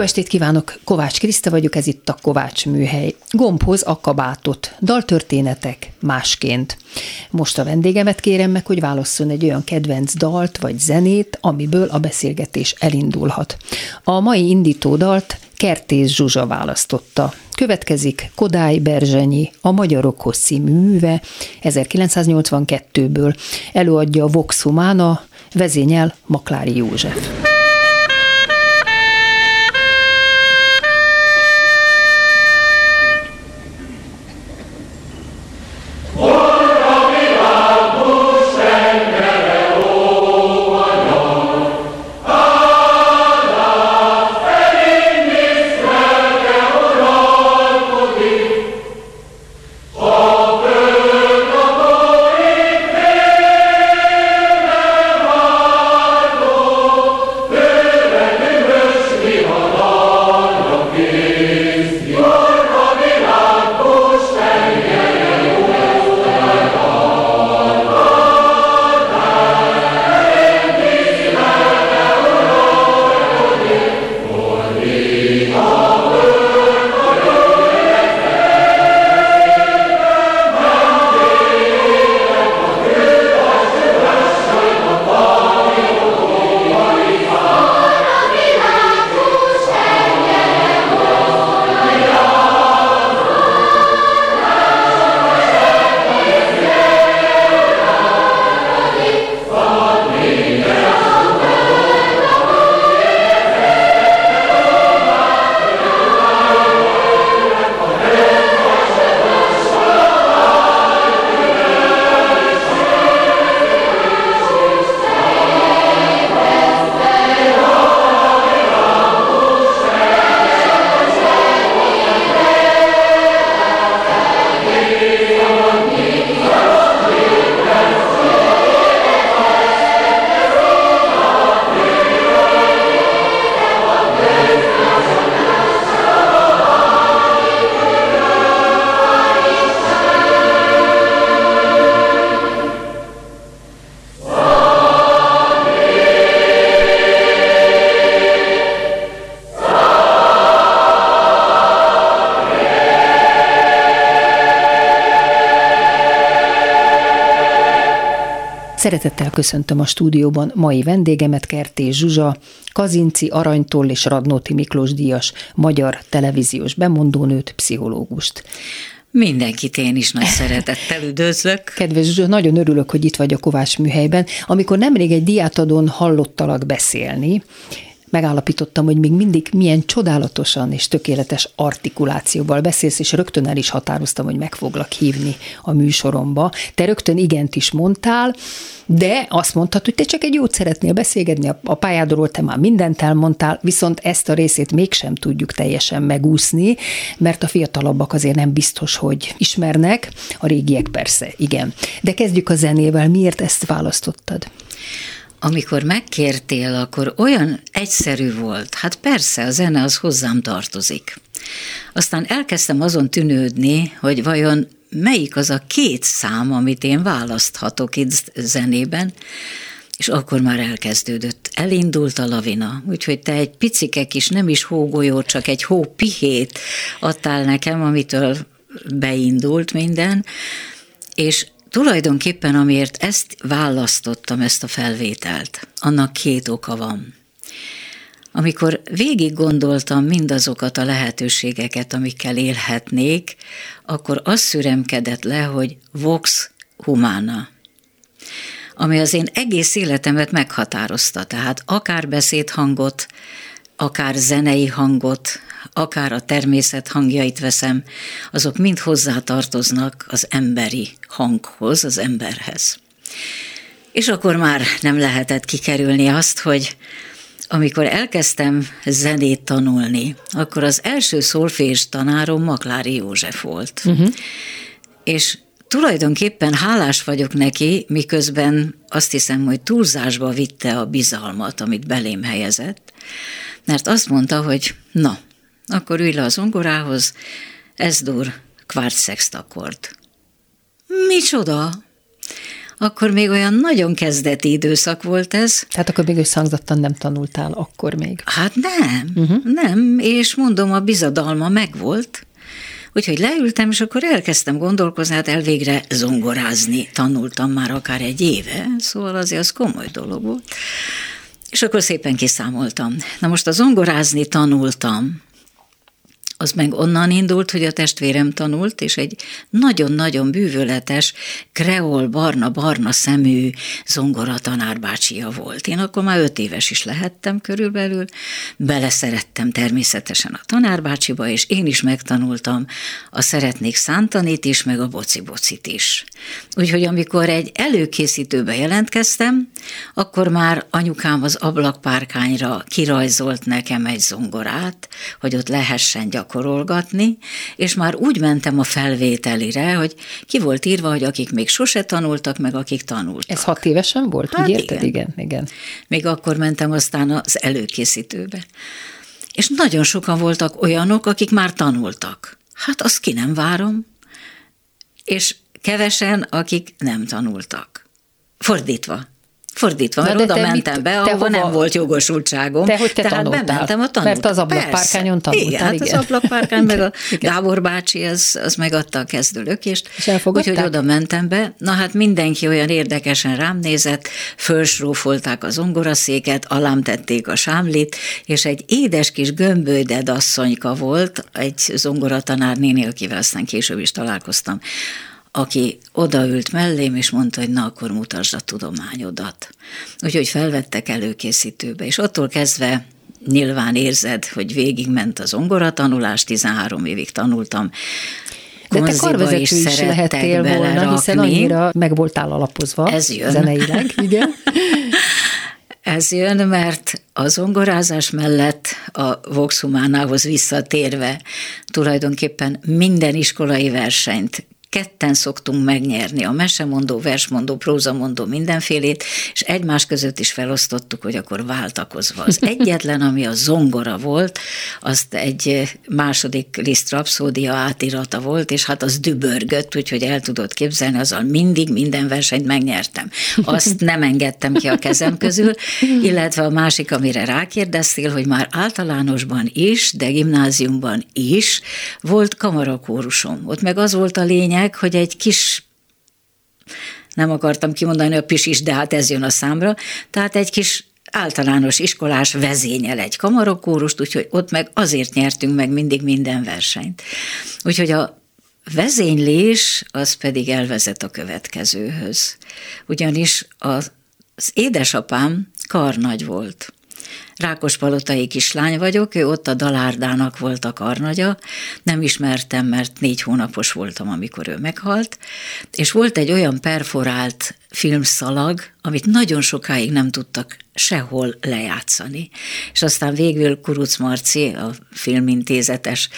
Jó estét kívánok! Kovács Kriszta vagyok, ez itt a Kovács Műhely. Gombhoz a kabátot. Daltörténetek másként. Most a vendégemet kérem meg, hogy válasszon egy olyan kedvenc dalt vagy zenét, amiből a beszélgetés elindulhat. A mai indító dalt Kertész Zsuzsa választotta. Következik Kodály Berzsenyi, a Magyarokhoz című műve 1982-ből. Előadja Vox Humana, vezényel Maklári József. Szeretettel köszöntöm a stúdióban mai vendégemet, Kertés Zsuzsa, Kazinci Aranytoll és Radnóti Miklós díjas magyar televíziós bemondónőt, pszichológust. Mindenkit én is nagy szeretettel üdvözlök. Kedves Zsuzsa, nagyon örülök, hogy itt vagy a Kovács műhelyben. Amikor nemrég egy diátadon hallottalak beszélni, megállapítottam, hogy még mindig milyen csodálatosan és tökéletes artikulációval beszélsz, és rögtön el is határoztam, hogy meg foglak hívni a műsoromba. Te rögtön igent is mondtál, de azt mondtad, hogy te csak egy jót szeretnél beszélgetni, a pályádról te már mindent elmondtál, viszont ezt a részét mégsem tudjuk teljesen megúszni, mert a fiatalabbak azért nem biztos, hogy ismernek, a régiek persze, igen. De kezdjük a zenével, miért ezt választottad? Amikor megkértél, akkor olyan egyszerű volt. Hát persze, a zene az hozzám tartozik. Aztán elkezdtem azon tűnődni, hogy vajon melyik az a két szám, amit én választhatok itt zenében, és akkor már elkezdődött. Elindult a lavina, úgyhogy te egy picike kis, nem is hógolyó, csak egy hópihét adtál nekem, amitől beindult minden, és tulajdonképpen amiért ezt választottam, ezt a felvételt, annak két oka van. Amikor végig gondoltam mindazokat a lehetőségeket, amikkel élhetnék, akkor az szüremkedett le, hogy Vox Humana, ami az én egész életemet meghatározta, tehát akár beszédhangot, akár zenei hangot, akár a természet hangjait veszem, azok mind hozzátartoznak az emberi hanghoz, az emberhez. És akkor már nem lehetett kikerülni azt, hogy amikor elkezdtem zenét tanulni, akkor az első szolfés tanárom Maklári József volt. Uh-huh. És tulajdonképpen hálás vagyok neki, miközben azt hiszem, hogy túlzásba vitte a bizalmat, amit belém helyezett, mert azt mondta, hogy na, akkor ülj le az zongorához, ez dur, kvart akkord. micsoda? Akkor még olyan nagyon kezdeti időszak volt ez. Tehát akkor még összhangzattan nem tanultál, akkor még? Hát nem, uh-huh. nem, és mondom, a bizadalma megvolt. Úgyhogy leültem, és akkor elkezdtem gondolkozni, hát elvégre zongorázni tanultam már akár egy éve, szóval azért az komoly dolog volt. És akkor szépen kiszámoltam. Na most a zongorázni tanultam, az meg onnan indult, hogy a testvérem tanult, és egy nagyon-nagyon bűvöletes, kreol, barna-barna szemű zongora tanárbácsia volt. Én akkor már öt éves is lehettem körülbelül, beleszerettem természetesen a tanárbácsiba, és én is megtanultam a szeretnék szántanit is, meg a boci-bocit is. Úgyhogy amikor egy előkészítőbe jelentkeztem, akkor már anyukám az ablakpárkányra kirajzolt nekem egy zongorát, hogy ott lehessen gyakorolni gyakorolgatni, és már úgy mentem a felvételire, hogy ki volt írva, hogy akik még sose tanultak, meg akik tanultak. Ez hat évesen volt, hát úgy érted? Igen. igen, igen. Még akkor mentem aztán az előkészítőbe. És nagyon sokan voltak olyanok, akik már tanultak. Hát azt ki nem várom. És kevesen, akik nem tanultak. Fordítva. Fordítva, mert oda mentem mit, be, ahova hova, nem volt jogosultságom. Te hogy te Tehát tanultál? bementem a tanult. Mert az ablakpárkányon tanultál, igen. Hát igen. az ablakpárkány, meg a Gábor bácsi, az, az megadta a kezdőlökést. És elfogadták? Úgyhogy oda mentem be. Na hát mindenki olyan érdekesen rám nézett, fölsrófolták az ongoraszéket, alám tették a sámlit, és egy édes kis gömbölyded asszonyka volt, egy zongoratanár néni, akivel aztán később is találkoztam, aki odaült mellém, és mondta, hogy na, akkor mutasd a tudományodat. Úgyhogy felvettek előkészítőbe, és attól kezdve nyilván érzed, hogy végigment az ongoratanulás, 13 évig tanultam, de te karvezető is, is lehettél volna, hiszen annyira meg voltál alapozva Ez jön. zeneileg. Igen. Ez jön, mert a zongorázás mellett a Vox Humánához visszatérve tulajdonképpen minden iskolai versenyt ketten szoktunk megnyerni a mesemondó, versmondó, prózamondó mindenfélét, és egymás között is felosztottuk, hogy akkor váltakozva. Az egyetlen, ami a zongora volt, azt egy második Liszt rapszódia átirata volt, és hát az dübörgött, úgyhogy el tudod képzelni, azzal mindig minden versenyt megnyertem. Azt nem engedtem ki a kezem közül, illetve a másik, amire rákérdeztél, hogy már általánosban is, de gimnáziumban is volt kamarakórusom. Ott meg az volt a lényeg, lényeg, hogy egy kis nem akartam kimondani a pisis, de hát ez jön a számra, tehát egy kis általános iskolás vezényel egy kamarokórust, úgyhogy ott meg azért nyertünk meg mindig minden versenyt. Úgyhogy a vezénylés az pedig elvezet a következőhöz. Ugyanis az édesapám karnagy volt. Rákospalotai kislány vagyok, ő ott a Dalárdának volt a karnagya, nem ismertem, mert négy hónapos voltam, amikor ő meghalt, és volt egy olyan perforált filmszalag, amit nagyon sokáig nem tudtak sehol lejátszani. És aztán végül Kuruc Marci, a filmintézetes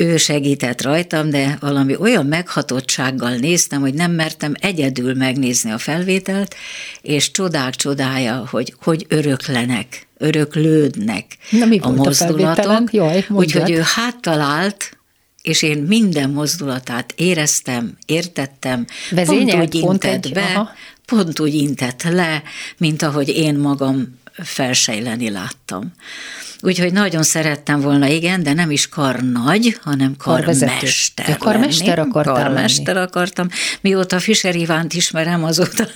ő segített rajtam, de valami olyan meghatottsággal néztem, hogy nem mertem egyedül megnézni a felvételt, és csodák csodája, hogy hogy öröklenek, öröklődnek Na, mi a mozdulatok. Jaj, Úgyhogy ő háttalált, és én minden mozdulatát éreztem, értettem, Vezényel, pont úgy pont intett egy, be, aha. pont úgy intett le, mint ahogy én magam felsejleni láttam. Úgyhogy nagyon szerettem volna, igen, de nem is karnagy, hanem karmester. Ja, karmester akartál Karmester lenni. akartam. Mióta Fischer Ivánt ismerem, azóta,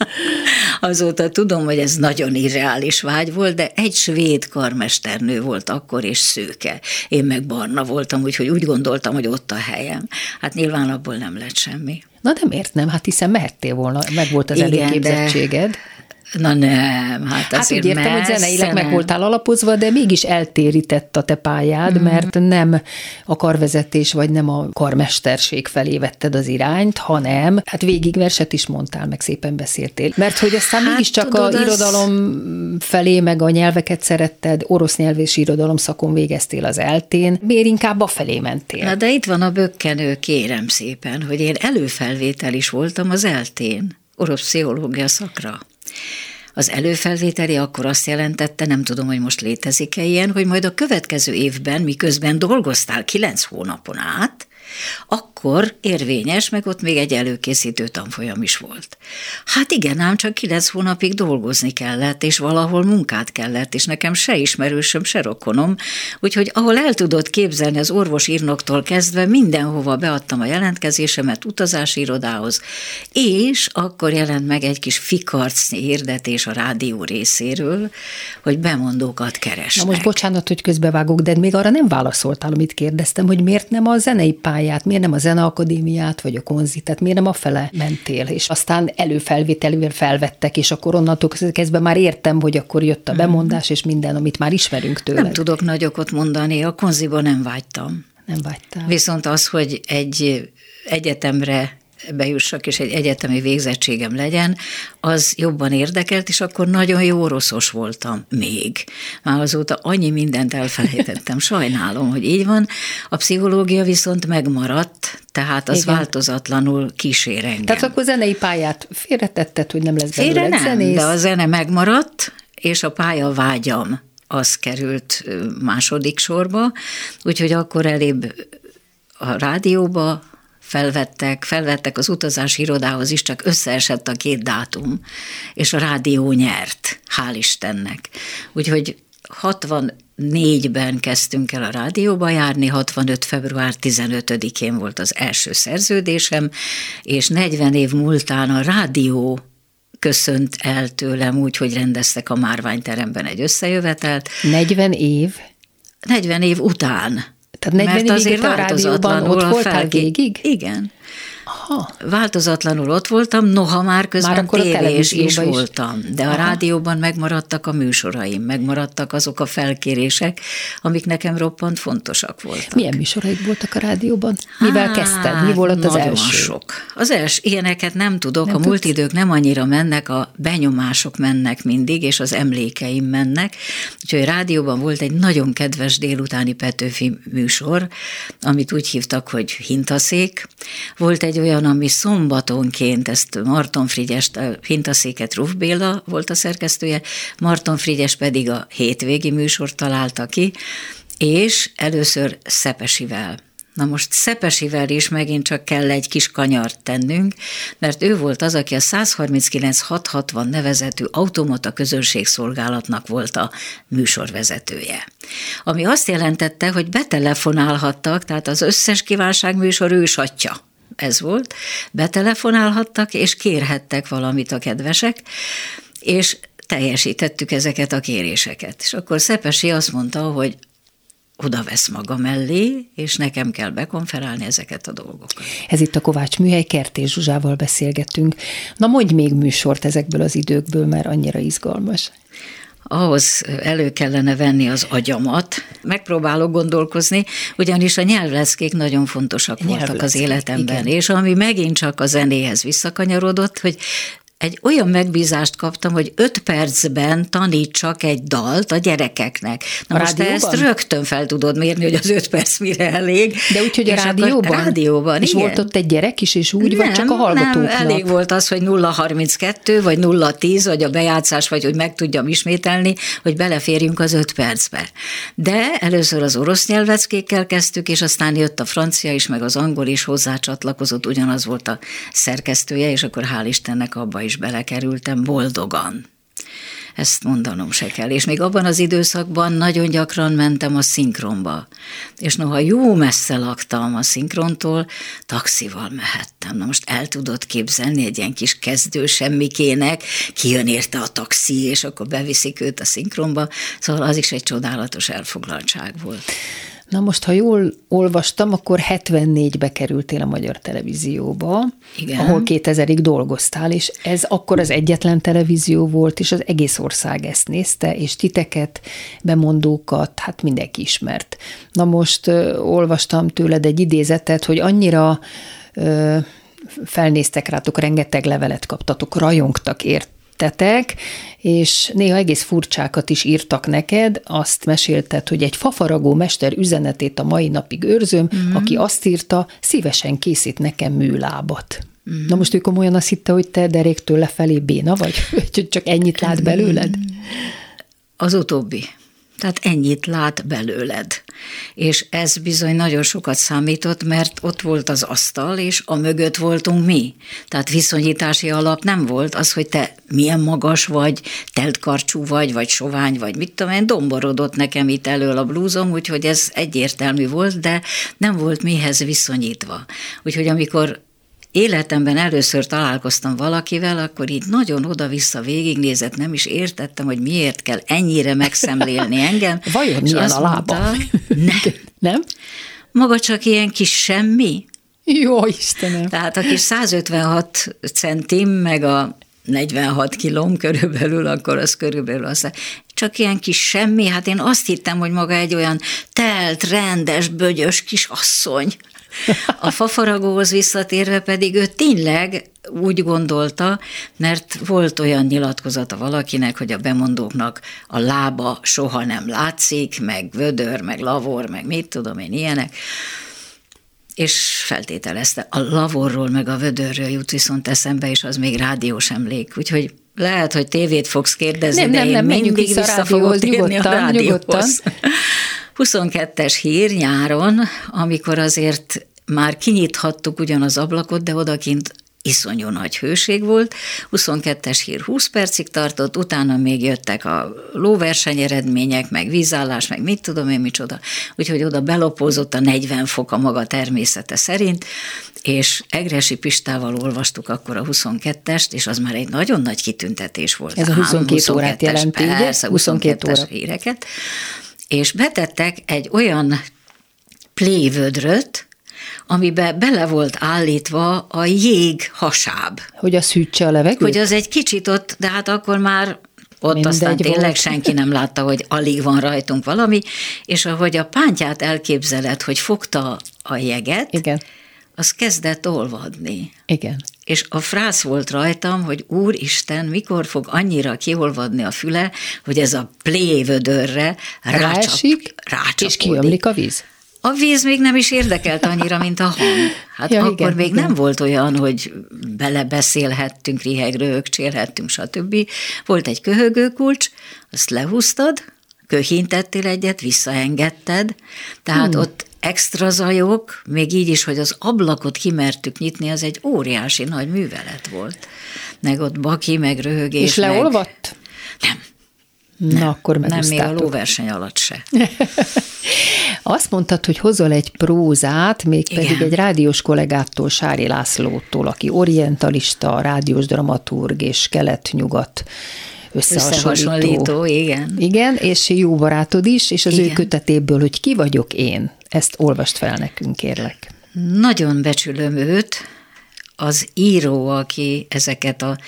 azóta tudom, hogy ez nagyon irreális vágy volt, de egy svéd karmesternő volt akkor, és szőke. Én meg barna voltam, úgyhogy úgy gondoltam, hogy ott a helyem. Hát nyilván abból nem lett semmi. Na de miért nem? Hát hiszen mehettél volna, meg volt az előképzettséged. De Na nem, hát Hát úgy értem, hogy zeneileg meg voltál alapozva, de mégis eltérített a te pályád, mm. mert nem a karvezetés vagy nem a karmesterség felé vetted az irányt, hanem hát végig verset is mondtál, meg szépen beszéltél. Mert hogy aztán hát, mégiscsak tudod, a irodalom felé, meg a nyelveket szeretted, orosz nyelv és irodalom szakon végeztél az eltén, miért inkább felé mentél? Na de itt van a bökkenő, kérem szépen, hogy én előfelvétel is voltam az eltén, orosz pszichológia szakra. Az előfelvételi akkor azt jelentette, nem tudom, hogy most létezik-e ilyen, hogy majd a következő évben, miközben dolgoztál kilenc hónapon át, akkor érvényes, meg ott még egy előkészítő tanfolyam is volt. Hát igen, ám csak kilenc hónapig dolgozni kellett, és valahol munkát kellett, és nekem se ismerősöm, se rokonom, úgyhogy ahol el tudott képzelni az orvos írnoktól kezdve, mindenhova beadtam a jelentkezésemet utazási irodához, és akkor jelent meg egy kis fikarcnyi hirdetés a rádió részéről, hogy bemondókat keresnek. Na most bocsánat, hogy közbevágok, de még arra nem válaszoltál, amit kérdeztem, hogy miért nem a zenei pályát, miért nem a zeneakadémiát, vagy a konzitet, miért nem a fele mentél, és aztán előfelvételűen felvettek, és akkor onnantól kezdve már értem, hogy akkor jött a mhm. bemondás, és minden, amit már ismerünk tőle. Nem tudok nagyokot mondani, a konziba nem vágytam. Nem vágytál. Viszont az, hogy egy egyetemre bejussak, és egy egyetemi végzettségem legyen, az jobban érdekelt, és akkor nagyon jó oroszos voltam még. Már azóta annyi mindent elfelejtettem, sajnálom, hogy így van. A pszichológia viszont megmaradt, tehát az Igen. változatlanul kísér engem. Tehát akkor zenei pályát félretetted, hogy nem lesz belőle Félre nem, zenész? de a zene megmaradt, és a pálya vágyam az került második sorba, úgyhogy akkor elébb a rádióba, felvettek, felvettek az utazási irodához is, csak összeesett a két dátum, és a rádió nyert, hál' Istennek. Úgyhogy 64-ben kezdtünk el a rádióba járni, 65. február 15-én volt az első szerződésem, és 40 év múltán a rádió köszönt el tőlem úgy, hogy rendeztek a Márványteremben egy összejövetelt. 40 év? 40 év után. Tehát 40 Mert azért rádióban ott voltál végig? Igen. Aha. Változatlanul ott voltam, noha már közben már akkor tévés is, is voltam, de a Aha. rádióban megmaradtak a műsoraim, megmaradtak azok a felkérések, amik nekem roppant fontosak voltak. Milyen műsoraik voltak a rádióban? Mivel hát, kezdted? Mi volt az első? sok. Az első, ilyeneket nem tudok, nem a múlt idők nem annyira mennek, a benyomások mennek mindig, és az emlékeim mennek. Úgyhogy a rádióban volt egy nagyon kedves délutáni Petőfi műsor, amit úgy hívtak, hogy hintaszék. Volt egy olyan, ami szombatonként, ezt Marton Frigyes, a hintaszéket Ruf Béla volt a szerkesztője, Marton Frigyes pedig a hétvégi műsort találta ki, és először Szepesivel. Na most Szepesivel is megint csak kell egy kis kanyart tennünk, mert ő volt az, aki a 139-660 nevezetű automata közönségszolgálatnak volt a műsorvezetője. Ami azt jelentette, hogy betelefonálhattak, tehát az összes kívánságműsor ő satja ez volt, betelefonálhattak, és kérhettek valamit a kedvesek, és teljesítettük ezeket a kéréseket. És akkor Szepesi azt mondta, hogy oda vesz maga mellé, és nekem kell bekonferálni ezeket a dolgokat. Ez itt a Kovács Műhely, Kertés Zsuzsával beszélgetünk. Na mondj még műsort ezekből az időkből, mert annyira izgalmas ahhoz elő kellene venni az agyamat. Megpróbálok gondolkozni, ugyanis a nyelvleckék nagyon fontosak voltak az életemben, igen. és ami megint csak a zenéhez visszakanyarodott, hogy egy olyan megbízást kaptam, hogy öt percben tanítsak egy dalt a gyerekeknek. Na a most rádióban? te ezt rögtön fel tudod mérni, hogy az öt perc mire elég. De úgyhogy a rádióban? rádióban, És igen. volt ott egy gyerek is, és úgy, nem, vagy csak a hallgatóknak? Nem, elég volt az, hogy 032, vagy 010, vagy a bejátszás, vagy hogy meg tudjam ismételni, hogy beleférjünk az öt percbe. De először az orosz nyelveckékkel kezdtük, és aztán jött a francia is, meg az angol is hozzácsatlakozott, ugyanaz volt a szerkesztője, és akkor hál' Istennek abba is belekerültem boldogan. Ezt mondanom se kell. És még abban az időszakban nagyon gyakran mentem a szinkronba. És noha jó messze laktam a szinkrontól, taxival mehettem. Na most el tudod képzelni egy ilyen kis kezdő semmikének, kijön érte a taxi, és akkor beviszik őt a szinkronba. Szóval az is egy csodálatos elfoglaltság volt. Na most, ha jól olvastam, akkor 74-be kerültél a Magyar Televízióba, Igen. ahol 2000-ig dolgoztál, és ez akkor az egyetlen televízió volt, és az egész ország ezt nézte, és titeket, bemondókat, hát mindenki ismert. Na most ö, olvastam tőled egy idézetet, hogy annyira ö, felnéztek rátok, rengeteg levelet kaptatok, rajongtak ért, tettetek, és néha egész furcsákat is írtak neked, azt mesélted, hogy egy fafaragó mester üzenetét a mai napig őrzöm, mm. aki azt írta, szívesen készít nekem műlábat. Mm. Na most ő komolyan azt hitte, hogy te deréktől lefelé béna vagy? Hogy csak ennyit lát belőled? Az utóbbi. Tehát ennyit lát belőled. És ez bizony nagyon sokat számított, mert ott volt az asztal, és a mögött voltunk mi. Tehát viszonyítási alap nem volt az, hogy te milyen magas vagy, teltkarcsú vagy, vagy sovány vagy, mit tudom én, domborodott nekem itt elől a blúzom, úgyhogy ez egyértelmű volt, de nem volt mihez viszonyítva. Úgyhogy amikor életemben először találkoztam valakivel, akkor így nagyon oda-vissza végignézett, nem is értettem, hogy miért kell ennyire megszemlélni engem. Vajon milyen a lába? Mondta, nem. nem? Maga csak ilyen kis semmi? Jó Istenem. Tehát a kis 156 centim, meg a 46 kilóm körülbelül, akkor az körülbelül az. Csak ilyen kis semmi, hát én azt hittem, hogy maga egy olyan telt, rendes, bögyös kis asszony. A fafaragóhoz visszatérve pedig ő tényleg úgy gondolta, mert volt olyan nyilatkozata valakinek, hogy a bemondóknak a lába soha nem látszik, meg vödör, meg lavor, meg mit tudom én, ilyenek és feltételezte. A lavorról meg a vödörről jut viszont eszembe, és az még rádiós emlék, úgyhogy lehet, hogy tévét fogsz kérdezni, nem, de nem, én nem, mindig vissza, vissza fogok térni a rádióhoz. 22-es hír nyáron, amikor azért már kinyithattuk ugyan az ablakot, de odakint iszonyú nagy hőség volt. 22-es hír 20 percig tartott, utána még jöttek a lóverseny eredmények, meg vízállás, meg mit tudom én micsoda. Úgyhogy oda belopózott a 40 fok a maga természete szerint, és Egresi Pistával olvastuk akkor a 22-est, és az már egy nagyon nagy kitüntetés volt. Ez a 22 22 órát jelenti, persze, 22 óra. híreket. És betettek egy olyan plévödröt, amiben bele volt állítva a jég hasáb. Hogy az hűtse a levegőt? Hogy az egy kicsit ott, de hát akkor már ott Mindegy aztán tényleg volt. senki nem látta, hogy alig van rajtunk valami, és ahogy a pántját elképzeled, hogy fogta a jeget, Igen. az kezdett olvadni. Igen. És a frász volt rajtam, hogy Úristen, mikor fog annyira kiolvadni a füle, hogy ez a plévödörre rácsap, rácsap, és kiömlik a víz? A víz még nem is érdekelt annyira, mint a hang. Hát ja, akkor igen, még igen. nem volt olyan, hogy belebeszélhettünk, riheg, röhögcsélhettünk, stb. Volt egy köhögőkulcs, azt lehúztad, köhintettél egyet, visszaengedted, tehát hmm. ott extra zajok, még így is, hogy az ablakot kimertük nyitni, az egy óriási nagy művelet volt. Meg ott baki, meg röhögés. És leolvadt? Meg... Nem. Nem, Na, akkor Nem, még a lóverseny alatt se. Azt mondtad, hogy hozol egy prózát, mégpedig Igen. egy rádiós kollégától, Sári Lászlótól, aki orientalista, rádiós dramaturg és kelet-nyugat összehasonlító. összehasonlító. igen. Igen, és jó barátod is, és az igen. ő kötetéből, hogy ki vagyok én. Ezt olvast fel nekünk, kérlek. Nagyon becsülöm őt, az író, aki ezeket a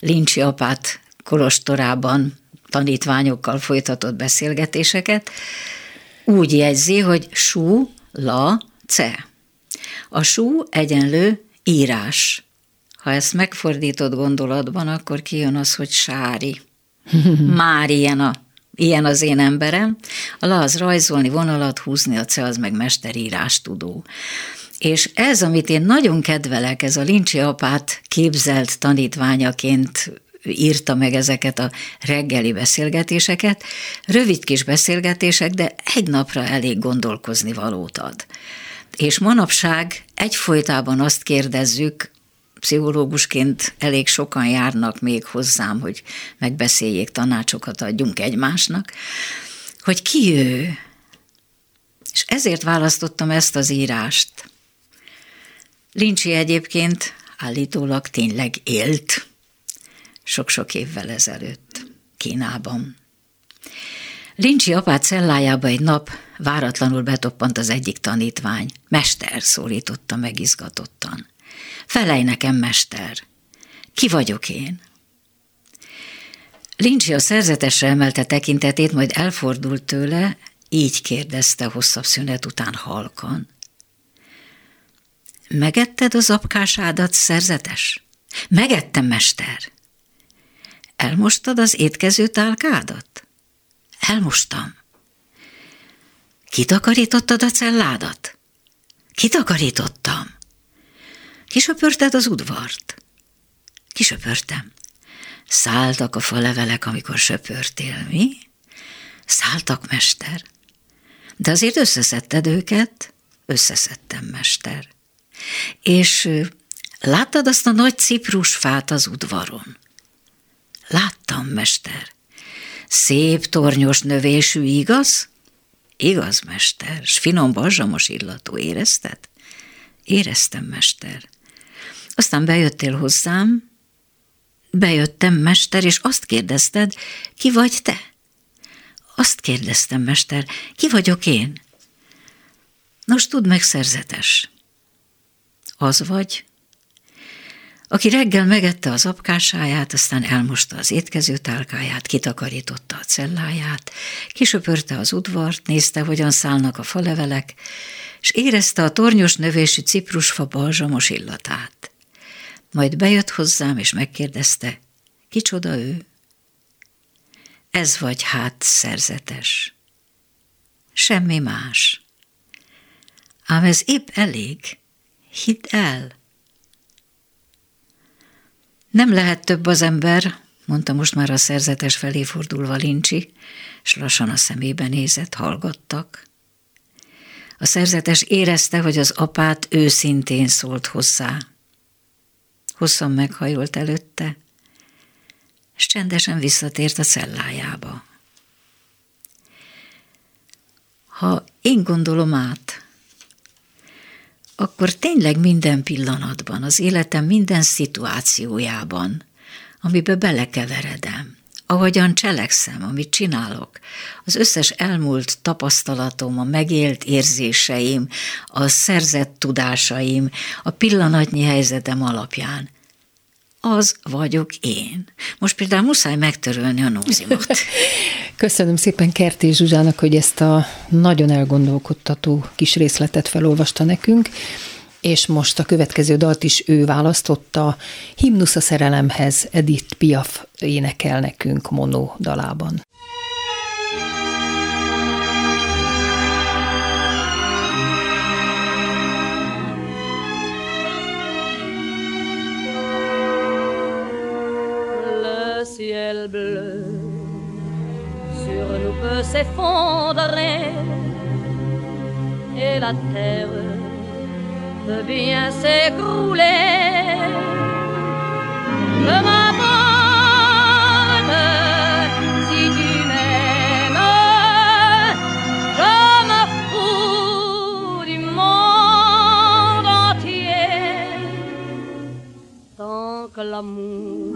Lincsi apát kolostorában tanítványokkal folytatott beszélgetéseket, úgy jegyzi, hogy sú, la, ce. A sú egyenlő írás. Ha ezt megfordított gondolatban, akkor kijön az, hogy sári. Már ilyen, a, ilyen az én emberem. A la az rajzolni, vonalat húzni, a ce az meg mesterírás tudó. És ez, amit én nagyon kedvelek, ez a Lincsi apát képzelt tanítványaként írta meg ezeket a reggeli beszélgetéseket. Rövid kis beszélgetések, de egy napra elég gondolkozni valót ad. És manapság egyfolytában azt kérdezzük, pszichológusként elég sokan járnak még hozzám, hogy megbeszéljék, tanácsokat adjunk egymásnak, hogy ki ő. És ezért választottam ezt az írást. Lincsi egyébként állítólag tényleg élt, sok-sok évvel ezelőtt, Kínában. Lincsi apát cellájába egy nap váratlanul betoppant az egyik tanítvány. Mester, szólította megizgatottan. Felej nekem, mester. Ki vagyok én? Lincsi a szerzetesre emelte tekintetét, majd elfordult tőle, így kérdezte hosszabb szünet után halkan. Megetted az apkásádat, szerzetes? Megettem, mester. Elmostad az étkező tálkádat? Elmostam. Kitakarítottad a celládat? Kitakarítottam. Kisöpörted az udvart? Kisöpörtem. Szálltak a falevelek, amikor söpörtél, mi? Szálltak, mester. De azért összeszedted őket? Összeszedtem, mester. És láttad azt a nagy ciprusfát az udvaron? Láttam, mester. Szép tornyos növésű, igaz? Igaz, mester, s finom bazsamos illatú, érezted? Éreztem, mester. Aztán bejöttél hozzám, bejöttem, mester, és azt kérdezted, ki vagy te? Azt kérdeztem, mester, ki vagyok én? Nos, tudd meg, szerzetes. Az vagy, aki reggel megette az apkásáját, aztán elmosta az étkező tálkáját, kitakarította a celláját, kisöpörte az udvart, nézte, hogyan szállnak a falevelek, és érezte a tornyos növésű ciprusfa balzsamos illatát. Majd bejött hozzám, és megkérdezte, kicsoda ő? Ez vagy hát szerzetes. Semmi más. Ám ez épp elég. Hidd el. Nem lehet több az ember, mondta most már a szerzetes felé fordulva Lincsi, és lassan a szemébe nézett, hallgattak. A szerzetes érezte, hogy az apát őszintén szólt hozzá. Hosszan meghajolt előtte, és csendesen visszatért a cellájába. Ha én gondolom át, akkor tényleg minden pillanatban, az életem minden szituációjában, amibe belekeveredem, ahogyan cselekszem, amit csinálok, az összes elmúlt tapasztalatom, a megélt érzéseim, a szerzett tudásaim, a pillanatnyi helyzetem alapján, az vagyok én. Most például muszáj megtörölni a nózimot. Köszönöm szépen Kertés Zsuzsának, hogy ezt a nagyon elgondolkodtató kis részletet felolvasta nekünk, és most a következő dalt is ő választotta, Himnusz a szerelemhez, Edith Piaf énekel nekünk Mono dalában. Sur nous peut s'effondrer. Et la terre peut bien s'écrouler. Je m'aborde si tu m'aimes, je me fous du monde entier. Tant que l'amour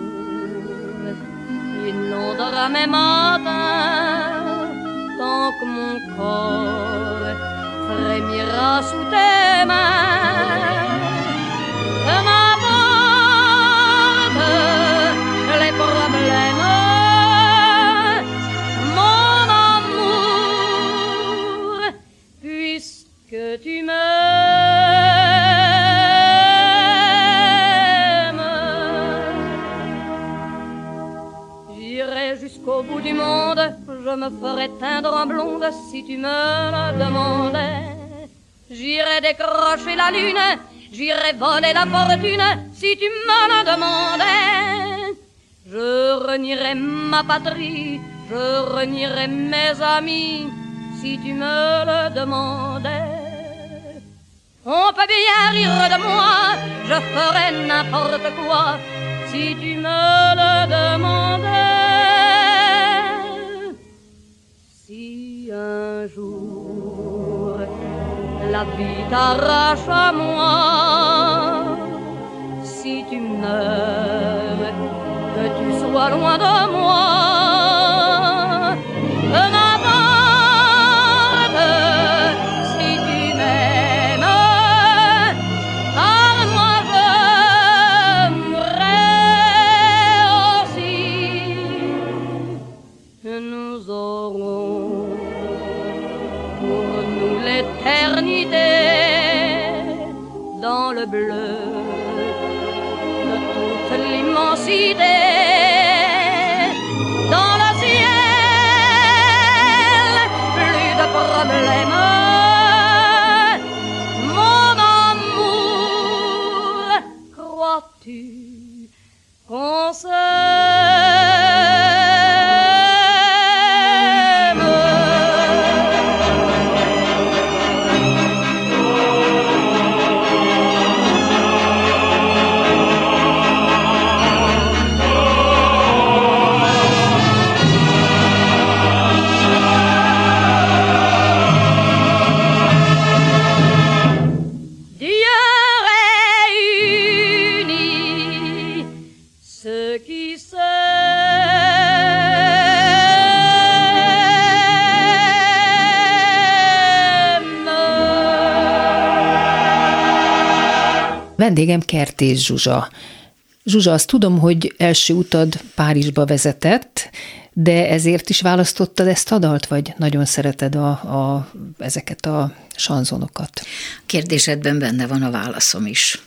inondera mes matins tant que mon corps frémira sous tes mains. Monde, je me ferai teindre en blonde si tu me le demandais. J'irai décrocher la lune, j'irai voler la fortune si tu me le demandais. Je renierai ma patrie, je renierai mes amis si tu me le demandais. On peut bien rire de moi, je ferai n'importe quoi si tu me le demandais. Un jour la vie t'arrache à moi, si tu meurs, que tu sois loin de moi, bleu de toute l'immensité. Dans le ciel, plus de problèmes. Mon amour, crois-tu qu'on s'aime? Vendégem Kertész Zsuzsa. Zsuzsa, azt tudom, hogy első utad Párizsba vezetett, de ezért is választottad ezt a dalt, vagy nagyon szereted a, a, ezeket a sanzonokat? Kérdésedben benne van a válaszom is.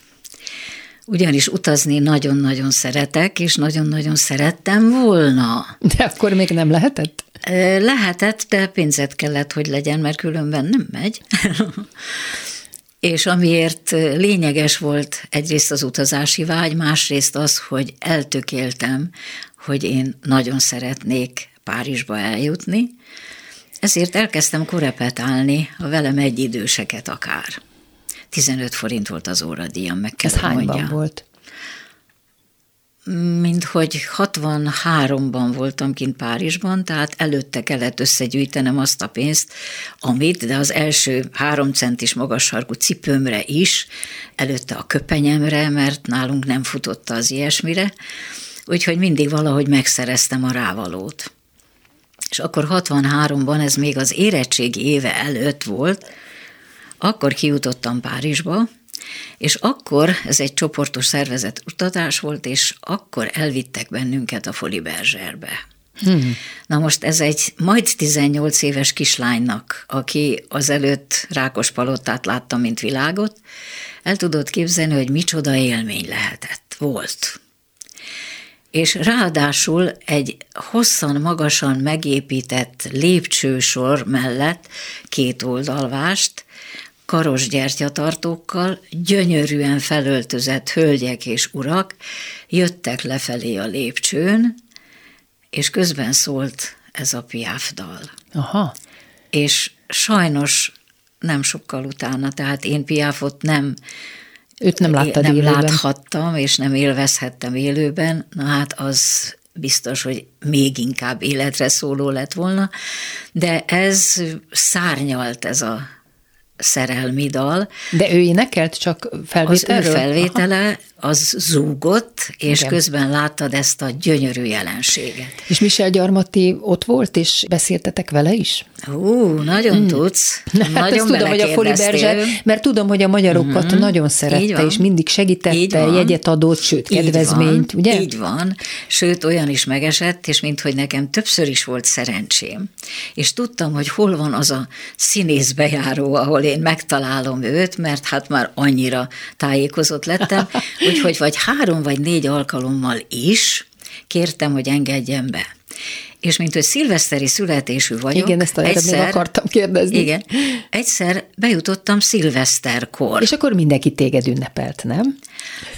Ugyanis utazni nagyon-nagyon szeretek, és nagyon-nagyon szerettem volna. De akkor még nem lehetett? Lehetett, de pénzet kellett, hogy legyen, mert különben nem megy. és amiért lényeges volt egyrészt az utazási vágy, másrészt az, hogy eltökéltem, hogy én nagyon szeretnék Párizsba eljutni, ezért elkezdtem korepetálni a velem egy időseket akár. 15 forint volt az óradíjam, meg kell Ez hányban mondjam. volt? Mint hogy 63-ban voltam kint Párizsban, tehát előtte kellett összegyűjtenem azt a pénzt, amit, de az első három centis magas sarkú cipőmre is, előtte a köpenyemre, mert nálunk nem futotta az ilyesmire, úgyhogy mindig valahogy megszereztem a rávalót. És akkor 63-ban, ez még az érettségi éve előtt volt, akkor kijutottam Párizsba, és akkor ez egy csoportos szervezet utatás volt, és akkor elvittek bennünket a Foli Berzserbe. Hmm. Na most ez egy majd 18 éves kislánynak, aki azelőtt Rákos Palotát látta, mint világot, el tudott képzelni, hogy micsoda élmény lehetett, volt. És ráadásul egy hosszan, magasan megépített lépcsősor mellett két oldalvást, karos gyertyatartókkal, gyönyörűen felöltözett hölgyek és urak jöttek lefelé a lépcsőn, és közben szólt ez a Piaf dal. Aha. És sajnos nem sokkal utána, tehát én Piafot nem Őt nem láttad nem élőben. láthattam, és nem élvezhettem élőben, na hát az biztos, hogy még inkább életre szóló lett volna, de ez szárnyalt ez a szerelmi dal. De ő énekelt csak felvételről? Az ő felvétele Aha. az zúgott, és Igen. közben láttad ezt a gyönyörű jelenséget. És Michel Gyarmati ott volt, és beszéltetek vele is? Ú, nagyon mm. tudsz. Hát nagyon tudom, hogy a Foli. Berzser, mert tudom, hogy a magyarokat mm-hmm. nagyon Így szerette, és mindig Így segítette, jegyet adott, sőt, Így kedvezményt, van, ugye? Így van, sőt olyan is megesett, és mint hogy nekem többször is volt szerencsém. És tudtam, hogy hol van az a színész bejáró, ahol én megtalálom őt, mert hát már annyira tájékozott lettem, úgyhogy vagy három vagy négy alkalommal is kértem, hogy engedjen be. És mint hogy szilveszteri születésű vagyok, Igen, ezt egyszer, akartam kérdezni. Igen, egyszer bejutottam szilveszterkor. És akkor mindenki téged ünnepelt, nem?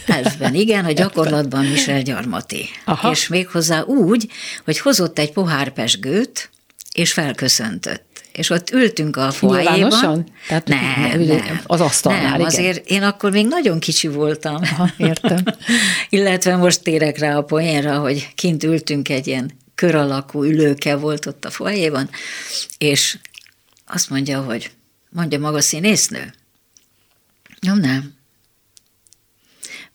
Elfben igen, a gyakorlatban Michel Gyarmati. Aha. És méghozzá úgy, hogy hozott egy pohár pesgőt, és felköszöntött. És ott ültünk a foájéban. Nyilvánosan? Tehát nem, ugye nem. az asztalnál, Nem, igen. azért én akkor még nagyon kicsi voltam. Aha, értem. Illetve most térek rá a poénra, hogy kint ültünk egy ilyen kör alakú ülőke volt ott a foájéban, és azt mondja, hogy mondja maga színésznő. Nem, nem.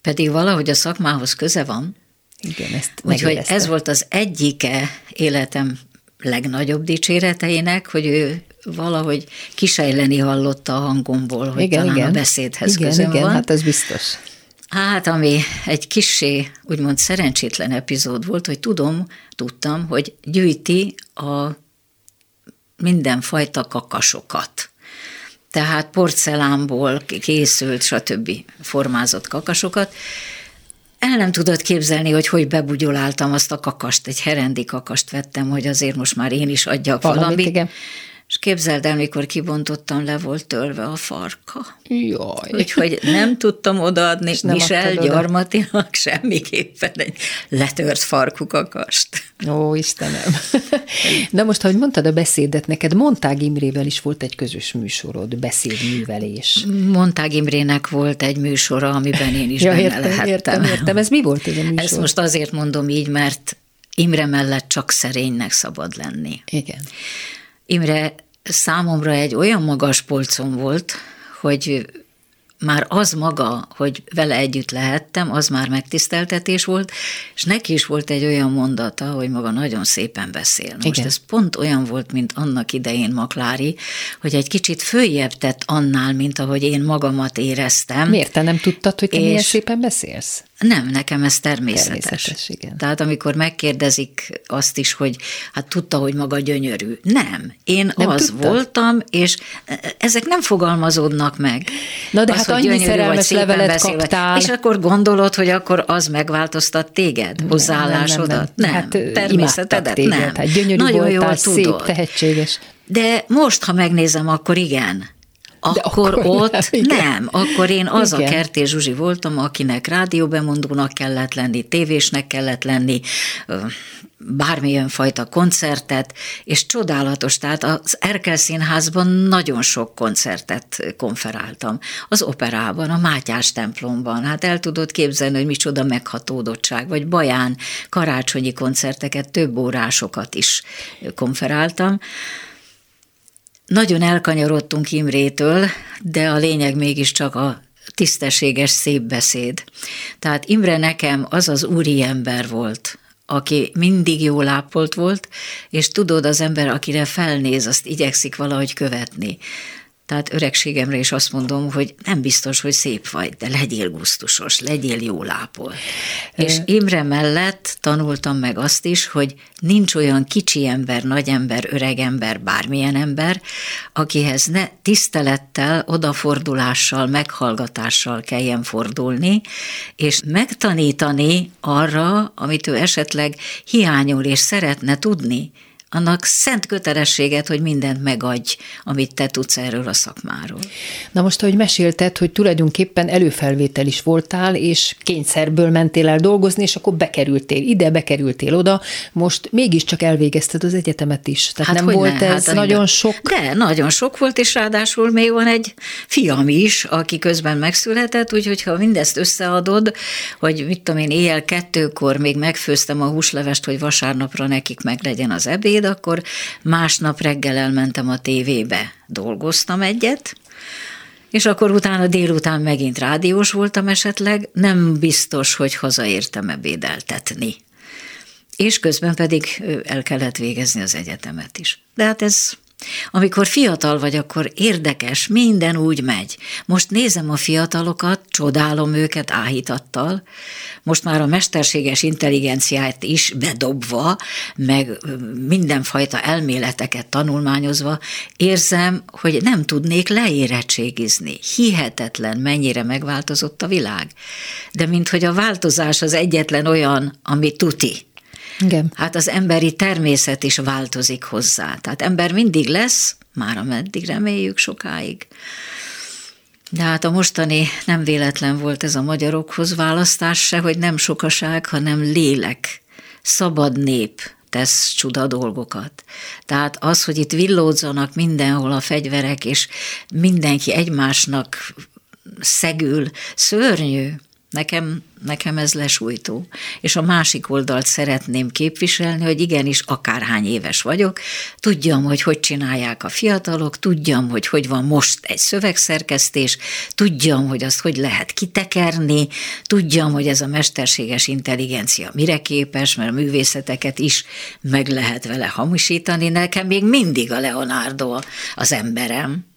Pedig valahogy a szakmához köze van, Igen, ezt Úgyhogy ez volt az egyike életem legnagyobb dicséreteinek, hogy ő valahogy kisejleni hallotta a hangomból, hogy igen, talán igen. a beszédhez igen, közön igen, van. hát ez biztos. Hát, ami egy kissé, úgymond szerencsétlen epizód volt, hogy tudom, tudtam, hogy gyűjti a mindenfajta kakasokat. Tehát porcelánból készült, stb. formázott kakasokat. El nem tudod képzelni, hogy hogy bebugyoláltam azt a kakast, egy herendi kakast vettem, hogy azért most már én is adjak Valamit, valamit. igen. És képzeld el, mikor kibontottam, le volt törve a farka. Jaj. Úgyhogy nem tudtam odaadni nem Michel adtad oda. Gyarmatinak semmiképpen egy letört farkú kakast. Ó, Istenem. De most, ahogy mondtad a beszédet, neked Montág Imrével is volt egy közös műsorod, beszédművelés. Montág Imrének volt egy műsora, amiben én is Ja, benne értem, lehettem. értem, értem. Ez mi volt ez a műsor? Ezt most azért mondom így, mert Imre mellett csak szerénynek szabad lenni. Igen. Imre számomra egy olyan magas polcon volt, hogy már az maga, hogy vele együtt lehettem, az már megtiszteltetés volt, és neki is volt egy olyan mondata, hogy maga nagyon szépen beszél. Most Igen. ez pont olyan volt, mint annak idején Maklári, hogy egy kicsit följebb tett annál, mint ahogy én magamat éreztem. Miért te nem tudtad, hogy te és milyen szépen beszélsz? Nem, nekem ez természetes. természetes igen. Tehát amikor megkérdezik azt is, hogy hát tudta, hogy maga gyönyörű. Nem, én nem az tudtad? voltam, és ezek nem fogalmazódnak meg. Na de az, hát annyi szerelmes levelet beszél, kaptál. És akkor gondolod, hogy akkor az megváltoztat téged, hozzáállásodat? Nem, nem, nem, nem. Hát, természetedet? Téged. Nem. Hát gyönyörű Nagyon voltál, jól szép, tudod. tehetséges. De most, ha megnézem, akkor igen akkor, akkor ott nem, nem, akkor én az igen. a Kertész Zsuzsi voltam, akinek rádióbemondónak kellett lenni, tévésnek kellett lenni, bármilyen fajta koncertet, és csodálatos, tehát az Erkel Színházban nagyon sok koncertet konferáltam. Az operában, a Mátyás templomban, hát el tudod képzelni, hogy micsoda meghatódottság, vagy Baján karácsonyi koncerteket, több órásokat is konferáltam. Nagyon elkanyarodtunk Imrétől, de a lényeg mégiscsak a tisztességes, szép beszéd. Tehát Imre nekem az az úri ember volt, aki mindig jó lápolt volt, és tudod, az ember, akire felnéz, azt igyekszik valahogy követni. Tehát öregségemre is azt mondom, hogy nem biztos, hogy szép vagy, de legyél gusztusos, legyél jó lápol. És Imre mellett tanultam meg azt is, hogy nincs olyan kicsi ember, nagy ember, öreg ember, bármilyen ember, akihez ne tisztelettel, odafordulással, meghallgatással kelljen fordulni, és megtanítani arra, amit ő esetleg hiányol és szeretne tudni, annak szent kötelességet, hogy mindent megadj, amit te tudsz erről a szakmáról. Na most, hogy mesélted, hogy tulajdonképpen előfelvétel is voltál, és kényszerből mentél el dolgozni, és akkor bekerültél ide, bekerültél oda, most mégiscsak elvégezted az egyetemet is. Tehát hát nem volt ne? ez hát nagyon sok? De, nagyon sok volt, és ráadásul még van egy fiam is, aki közben megszületett, úgyhogy ha mindezt összeadod, hogy mit tudom én, éjjel kettőkor még megfőztem a húslevest, hogy vasárnapra nekik meg legyen az ebéd, ebéd, akkor másnap reggel elmentem a tévébe, dolgoztam egyet, és akkor utána délután megint rádiós voltam esetleg, nem biztos, hogy hazaértem ebédeltetni. És közben pedig el kellett végezni az egyetemet is. De hát ez amikor fiatal vagy, akkor érdekes, minden úgy megy. Most nézem a fiatalokat, csodálom őket áhítattal, most már a mesterséges intelligenciát is bedobva, meg mindenfajta elméleteket tanulmányozva, érzem, hogy nem tudnék leérettségizni. Hihetetlen, mennyire megváltozott a világ. De minthogy a változás az egyetlen olyan, ami tuti, igen. Hát az emberi természet is változik hozzá. Tehát ember mindig lesz, már ameddig reméljük sokáig. De hát a mostani nem véletlen volt ez a magyarokhoz választás se, hogy nem sokaság, hanem lélek, szabad nép tesz csuda dolgokat. Tehát az, hogy itt villódzanak mindenhol a fegyverek, és mindenki egymásnak szegül, szörnyű. Nekem, nekem ez lesújtó. És a másik oldalt szeretném képviselni, hogy igenis akárhány éves vagyok, tudjam, hogy hogy csinálják a fiatalok, tudjam, hogy hogy van most egy szövegszerkesztés, tudjam, hogy azt hogy lehet kitekerni, tudjam, hogy ez a mesterséges intelligencia mire képes, mert a művészeteket is meg lehet vele hamisítani. Nekem még mindig a Leonardo az emberem.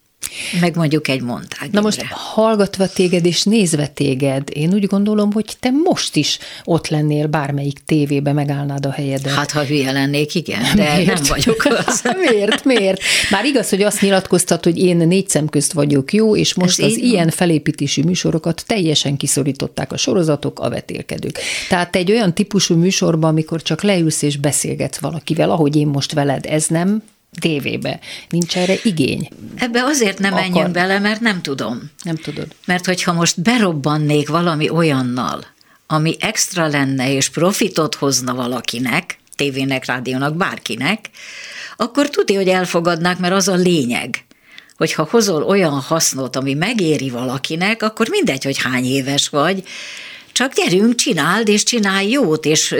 Meg mondjuk egy mondág. Na most hallgatva téged és nézve téged, én úgy gondolom, hogy te most is ott lennél bármelyik tévébe, megállnád a helyedet. Hát, ha hülye lennék, igen, de miért? nem vagyok az. miért, miért? Már igaz, hogy azt nyilatkoztat, hogy én négy szem közt vagyok jó, és most Ez az ilyen felépítésű műsorokat teljesen kiszorították a sorozatok, a vetélkedők. Tehát te egy olyan típusú műsorban, amikor csak leülsz és beszélgetsz valakivel, ahogy én most veled, ez nem tévébe. Nincs erre igény. Ebbe azért nem Akar. menjünk bele, mert nem tudom. Nem tudod. Mert hogyha most berobbannék valami olyannal, ami extra lenne és profitot hozna valakinek, tévének, rádiónak, bárkinek, akkor tudja, hogy elfogadnák, mert az a lényeg hogyha hozol olyan hasznot, ami megéri valakinek, akkor mindegy, hogy hány éves vagy, Csak gyerünk, csináld, és csinálj jót, és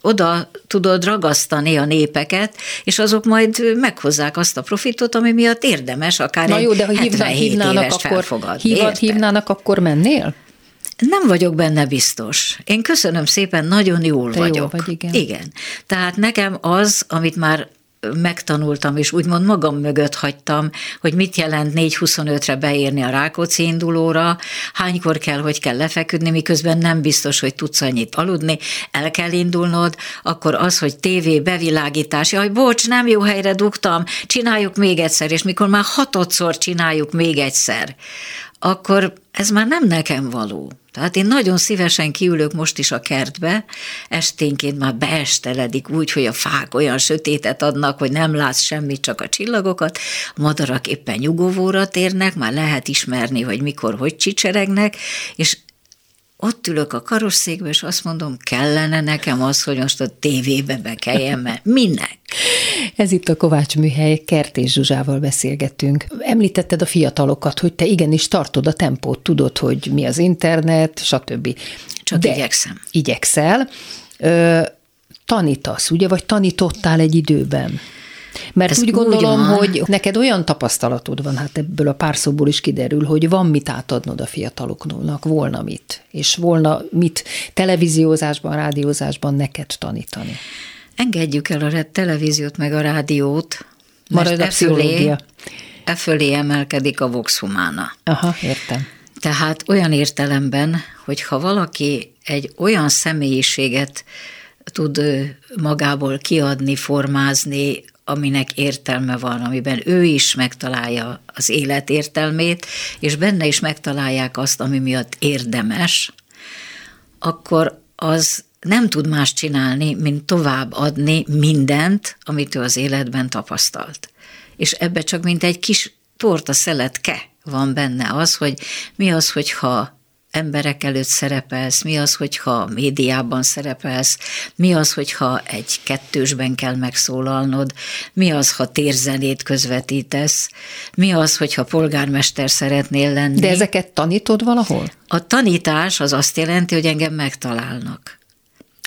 oda tudod ragasztani a népeket, és azok majd meghozzák azt a profitot, ami miatt érdemes akár Na jó, de ha hívna, hívnának, akkor, hívad, hívnának, akkor mennél? Nem vagyok benne biztos. Én köszönöm szépen, nagyon jól Te vagyok. Jó vagy, igen. igen. Tehát nekem az, amit már megtanultam, és úgymond magam mögött hagytam, hogy mit jelent 4.25-re beérni a Rákóczi indulóra, hánykor kell, hogy kell lefeküdni, miközben nem biztos, hogy tudsz annyit aludni, el kell indulnod, akkor az, hogy tévé, bevilágítás, jaj, bocs, nem jó helyre dugtam, csináljuk még egyszer, és mikor már hatodszor csináljuk még egyszer, akkor ez már nem nekem való. Tehát én nagyon szívesen kiülök most is a kertbe, esténként már beesteledik úgy, hogy a fák olyan sötétet adnak, hogy nem látsz semmit, csak a csillagokat, a madarak éppen nyugovóra térnek, már lehet ismerni, hogy mikor, hogy csicseregnek, és ott ülök a karosszékbe, és azt mondom, kellene nekem az, hogy most a tévébe bekeljem, mert minek? Ez itt a Kovács Műhely, Kertés Zsuzsával beszélgetünk. Említetted a fiatalokat, hogy te igenis tartod a tempót, tudod, hogy mi az internet, stb. Csak De igyekszem. Igyekszel. Ö, tanítasz, ugye, vagy tanítottál egy időben? Mert Ez úgy gondolom, úgy hogy neked olyan tapasztalatod van, hát ebből a pár szóból is kiderül, hogy van mit átadnod a fiataloknak, volna mit, és volna mit televíziózásban, rádiózásban neked tanítani. Engedjük el a televíziót meg a rádiót, Marad a pszichológia. E fölé emelkedik a Vox Humana. Aha, értem. Tehát olyan értelemben, hogy ha valaki egy olyan személyiséget tud magából kiadni, formázni, aminek értelme van, amiben ő is megtalálja az élet értelmét, és benne is megtalálják azt, ami miatt érdemes, akkor az nem tud más csinálni, mint tovább adni mindent, amit ő az életben tapasztalt. És ebbe csak mint egy kis torta szeletke van benne az, hogy mi az, hogyha emberek előtt szerepelsz, mi az, hogyha médiában szerepelsz, mi az, hogyha egy kettősben kell megszólalnod, mi az, ha térzenét közvetítesz, mi az, hogyha polgármester szeretnél lenni. De ezeket tanítod valahol? A tanítás az azt jelenti, hogy engem megtalálnak.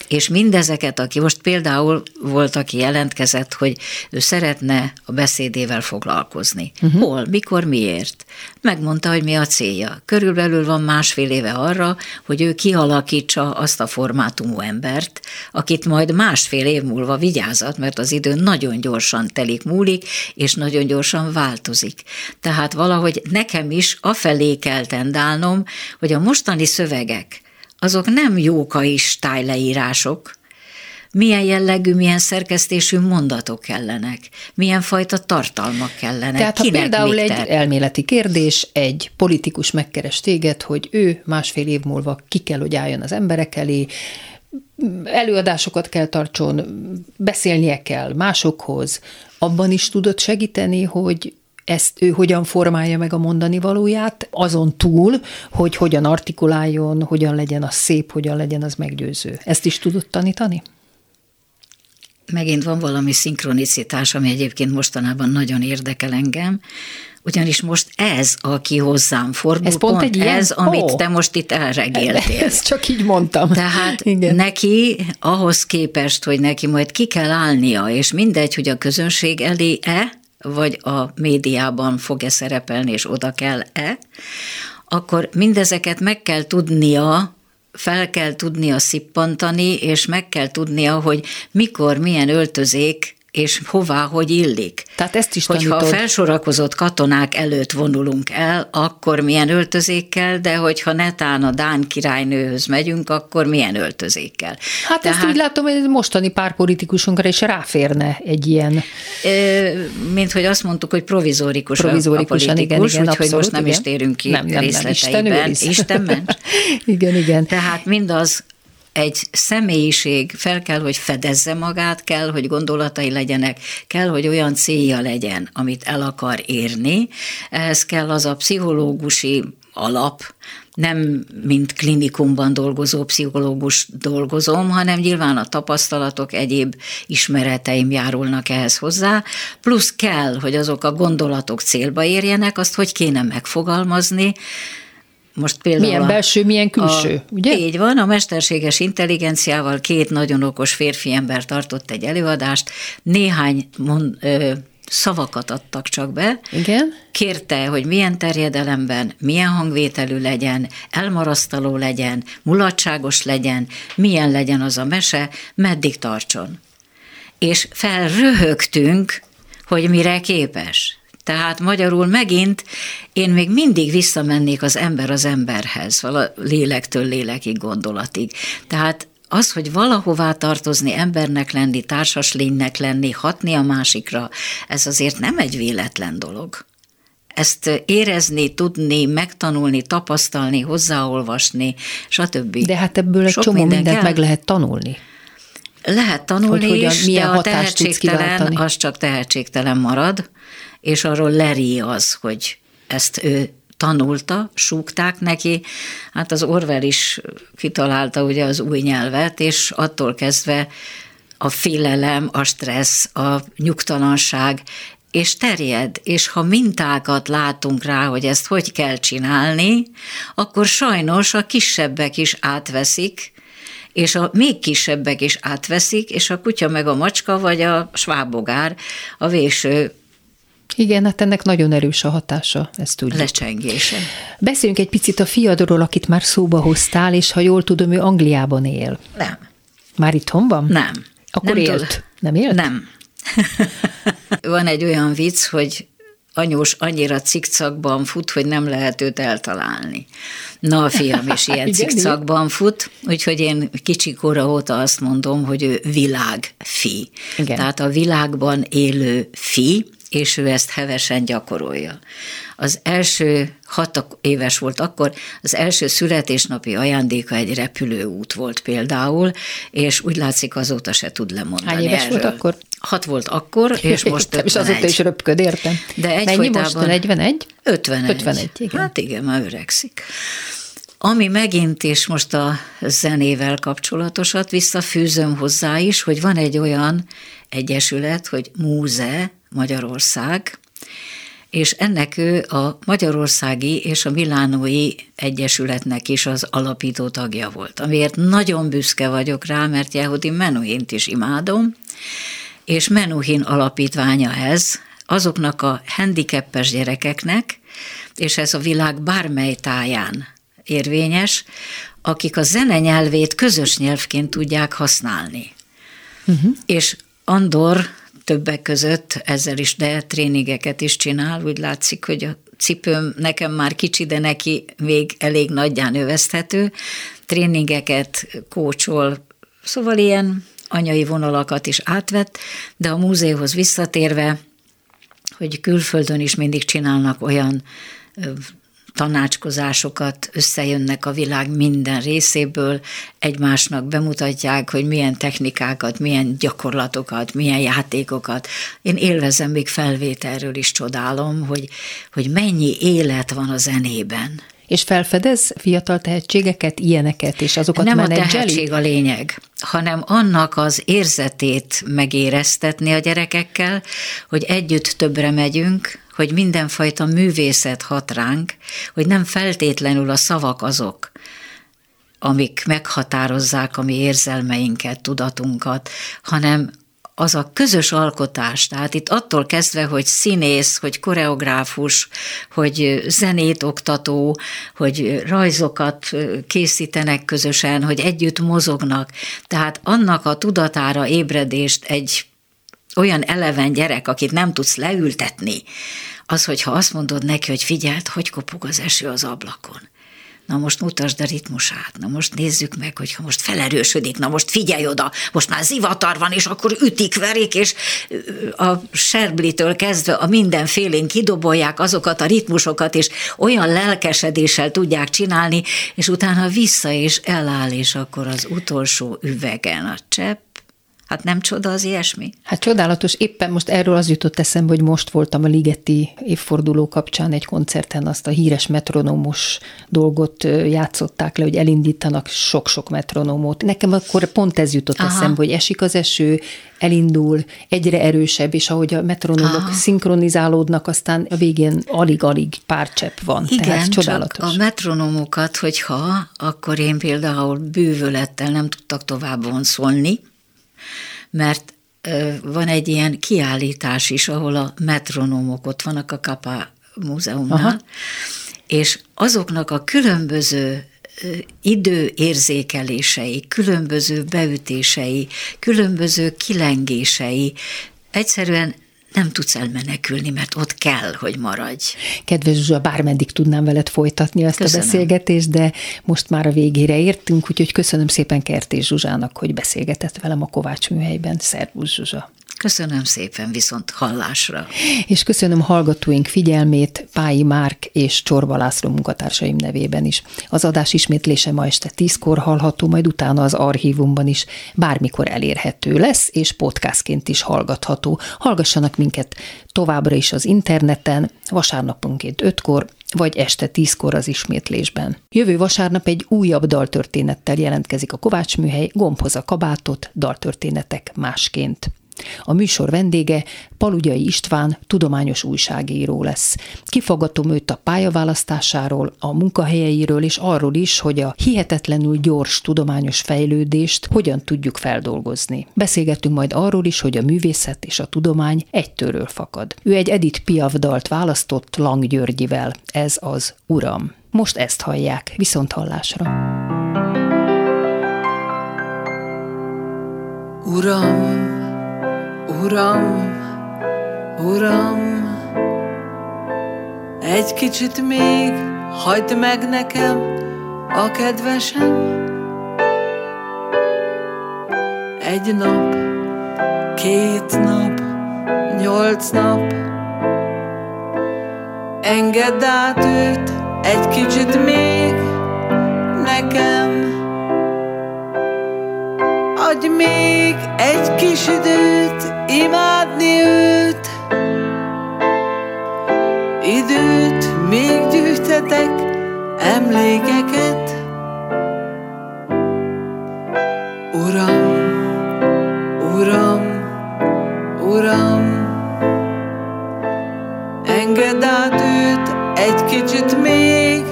És mindezeket, aki most például volt, aki jelentkezett, hogy ő szeretne a beszédével foglalkozni. Uh-huh. Hol, mikor, miért? Megmondta, hogy mi a célja. Körülbelül van másfél éve arra, hogy ő kialakítsa azt a formátumú embert, akit majd másfél év múlva vigyázat, mert az idő nagyon gyorsan telik múlik, és nagyon gyorsan változik. Tehát valahogy nekem is afelé kell tendálnom, hogy a mostani szövegek, azok nem jókai stájleírások, milyen jellegű, milyen szerkesztésű mondatok kellenek, milyen fajta tartalmak kellenek. Tehát ha például egy ter- elméleti kérdés, egy politikus megkeres téged, hogy ő másfél év múlva ki kell, hogy álljon az emberek elé, előadásokat kell tartson, beszélnie kell másokhoz, abban is tudod segíteni, hogy ezt ő hogyan formálja meg a mondani valóját, azon túl, hogy hogyan artikuláljon, hogyan legyen az szép, hogyan legyen az meggyőző. Ezt is tudod tanítani? Megint van valami szinkronicitás, ami egyébként mostanában nagyon érdekel engem, ugyanis most ez, aki hozzám fordul, ez pont, pont egy ez, ilyen? amit oh. te most itt elregéltél. Ezt csak így mondtam. Tehát Igen. neki ahhoz képest, hogy neki majd ki kell állnia, és mindegy, hogy a közönség elé-e, vagy a médiában fog-e szerepelni, és oda kell-e, akkor mindezeket meg kell tudnia, fel kell tudnia szippantani, és meg kell tudnia, hogy mikor, milyen öltözék és hová, hogy illik. Tehát ezt is Hogyha tanítod. a felsorakozott katonák előtt vonulunk el, akkor milyen öltözékkel, de hogyha netán a Dán királynőhöz megyünk, akkor milyen öltözékkel. Hát Tehát, ezt úgy látom, hogy mostani párpolitikusunkra is ráférne egy ilyen... Mint hogy azt mondtuk, hogy provizórikus, provizórikusan, a igen, igen, úgyhogy most nem igen. is térünk ki nem, nem, részleteiben. Nem, Isten, Isten ments. igen, igen. Tehát mindaz, egy személyiség fel kell, hogy fedezze magát, kell, hogy gondolatai legyenek, kell, hogy olyan célja legyen, amit el akar érni. Ehhez kell az a pszichológusi alap, nem mint klinikumban dolgozó pszichológus dolgozom, hanem nyilván a tapasztalatok, egyéb ismereteim járulnak ehhez hozzá, plusz kell, hogy azok a gondolatok célba érjenek, azt hogy kéne megfogalmazni, most például milyen a, belső, milyen külső, a, ugye? Így van, a mesterséges intelligenciával két nagyon okos férfi ember tartott egy előadást, néhány mond, ö, szavakat adtak csak be. Igen. Kérte, hogy milyen terjedelemben, milyen hangvételű legyen, elmarasztaló legyen, mulatságos legyen, milyen legyen az a mese, meddig tartson. És felröhögtünk, hogy mire képes. Tehát magyarul megint én még mindig visszamennék az ember az emberhez, vala lélektől lélekig, gondolatig. Tehát az, hogy valahová tartozni, embernek lenni, társas lénynek lenni, hatni a másikra, ez azért nem egy véletlen dolog. Ezt érezni, tudni, megtanulni, tapasztalni, hozzáolvasni, stb. De hát ebből egy Sok csomó minden mindent kell. meg lehet tanulni. Lehet tanulni Hogy hogyan- is, milyen de a tehetségtelen az csak tehetségtelen marad, és arról leri az, hogy ezt ő tanulta, súgták neki. Hát az Orwell is kitalálta ugye az új nyelvet, és attól kezdve a félelem, a stressz, a nyugtalanság, és terjed, és ha mintákat látunk rá, hogy ezt hogy kell csinálni, akkor sajnos a kisebbek is átveszik, és a még kisebbek is átveszik, és a kutya meg a macska, vagy a svábogár a véső Igen, hát ennek nagyon erős a hatása, ezt tudjuk. lecsengése. Beszéljünk egy picit a fiadról, akit már szóba hoztál, és ha jól tudom, ő Angliában él. Nem, Már itthon van? nem. Akkor nem élt? tud- Nem élt? Nem. Van egy olyan vicc, hogy anyós annyira cikcakban fut, hogy nem lehet őt eltalálni. Na, a fiam is ilyen Igen, cikcakban fut, úgyhogy én kicsikora óta azt mondom, hogy ő világfi. Igen. Tehát a világban élő fi, és ő ezt hevesen gyakorolja. Az első, hat éves volt akkor, az első születésnapi ajándéka egy repülőút volt például, és úgy látszik azóta se tud lemondani Hány éves erről. volt akkor? Hat volt akkor, és most Értem, És 51. azóta is röpköd, értem. De Mennyi egyfolytában- most? 41? 51. 51, igen. Hát igen, már öregszik. Ami megint is most a zenével kapcsolatosat visszafűzöm hozzá is, hogy van egy olyan egyesület, hogy Múze Magyarország, és ennek ő a Magyarországi és a Milánói Egyesületnek is az alapító tagja volt, amiért nagyon büszke vagyok rá, mert Yehudi Menuhint is imádom, és Menuhin alapítványa ez, azoknak a handicapes gyerekeknek, és ez a világ bármely táján érvényes, akik a zene nyelvét közös nyelvként tudják használni. Uh-huh. És Andor többek között ezzel is, de tréningeket is csinál, úgy látszik, hogy a cipőm nekem már kicsi, de neki még elég nagyján övezthető, tréningeket kócsol, szóval ilyen anyai vonalakat is átvett, de a múzeumhoz visszatérve, hogy külföldön is mindig csinálnak olyan tanácskozásokat, összejönnek a világ minden részéből, egymásnak bemutatják, hogy milyen technikákat, milyen gyakorlatokat, milyen játékokat. Én élvezem, még felvételről is csodálom, hogy, hogy mennyi élet van a zenében. És felfedez fiatal tehetségeket, ilyeneket, és azokat nem a menedzseli? tehetség a lényeg, hanem annak az érzetét megéreztetni a gyerekekkel, hogy együtt többre megyünk, hogy mindenfajta művészet hat ránk, hogy nem feltétlenül a szavak azok, amik meghatározzák a mi érzelmeinket, tudatunkat, hanem az a közös alkotás, tehát itt attól kezdve, hogy színész, hogy koreográfus, hogy zenét oktató, hogy rajzokat készítenek közösen, hogy együtt mozognak, tehát annak a tudatára ébredést egy olyan eleven gyerek, akit nem tudsz leültetni, az, hogyha azt mondod neki, hogy figyeld, hogy kopog az eső az ablakon. Na most mutasd a ritmusát, na most nézzük meg, hogyha most felerősödik, na most figyelj oda, most már zivatar van, és akkor ütik, verik, és a serblitől kezdve a mindenfélén kidobolják azokat a ritmusokat, és olyan lelkesedéssel tudják csinálni, és utána vissza és eláll, és akkor az utolsó üvegen a csepp, Hát nem csoda az ilyesmi? Hát csodálatos. Éppen most erről az jutott eszembe, hogy most voltam a Ligeti évforduló kapcsán egy koncerten, azt a híres metronómos dolgot játszották le, hogy elindítanak sok-sok metronómot. Nekem akkor pont ez jutott Aha. eszembe, hogy esik az eső, elindul, egyre erősebb, és ahogy a metronómok Aha. szinkronizálódnak, aztán a végén alig-alig pár csepp van. Igen, Tehát csodálatos. a metronómokat, hogyha, akkor én például bűvölettel nem tudtak tovább vonszolni, mert van egy ilyen kiállítás is, ahol a metronómok ott vannak a Kapa múzeumnál, Aha. és azoknak a különböző időérzékelései, különböző beütései, különböző kilengései egyszerűen nem tudsz elmenekülni, mert ott kell, hogy maradj. Kedves Zsuzsa, bármeddig tudnám veled folytatni ezt köszönöm. a beszélgetést, de most már a végére értünk, úgyhogy köszönöm szépen Kertés Zsuzsának, hogy beszélgetett velem a Kovács műhelyben. Szervusz Zsuzsa! Köszönöm szépen, viszont hallásra. És köszönöm hallgatóink figyelmét Pályi Márk és Csorba László munkatársaim nevében is. Az adás ismétlése ma este tízkor hallható, majd utána az archívumban is bármikor elérhető lesz, és podcastként is hallgatható. Hallgassanak minket továbbra is az interneten, vasárnaponként ötkor, vagy este tízkor az ismétlésben. Jövő vasárnap egy újabb daltörténettel jelentkezik a Kovács műhely, gombhoz a kabátot, daltörténetek másként. A műsor vendége Palugyai István tudományos újságíró lesz. Kifogatom őt a pályaválasztásáról, a munkahelyeiről és arról is, hogy a hihetetlenül gyors tudományos fejlődést hogyan tudjuk feldolgozni. Beszélgettünk majd arról is, hogy a művészet és a tudomány egytőről fakad. Ő egy Edith Piaf dalt választott Lang Györgyivel. Ez az Uram. Most ezt hallják, viszont hallásra. Uram, Uram, Uram, egy kicsit még hagyd meg nekem a kedvesem. Egy nap, két nap, nyolc nap, engedd át őt egy kicsit még nekem. Adj még egy kis időt imádni őt. Időt még gyűjtetek emlékeket. Uram, Uram, Uram Engedd át őt egy kicsit még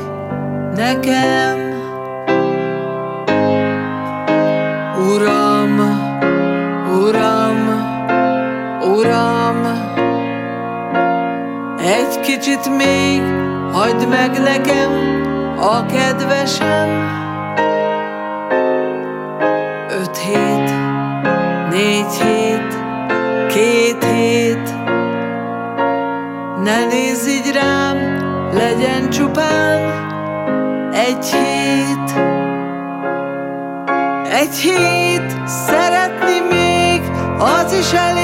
nekem kicsit még hagyd meg nekem a kedvesem. Öt hét, négy hét, két hét. Ne nézz így rám, legyen csupán egy hét. Egy hét, szeretni még, az is elég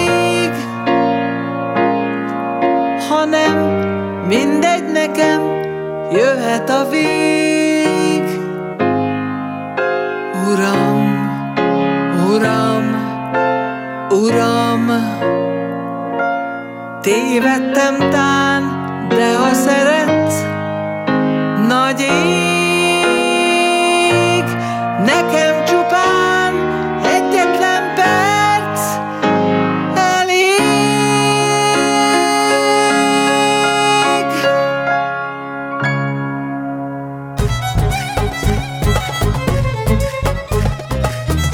jöhet a vég Uram, Uram, Uram. Tévedtem tán, de ha szeretsz, nagy ég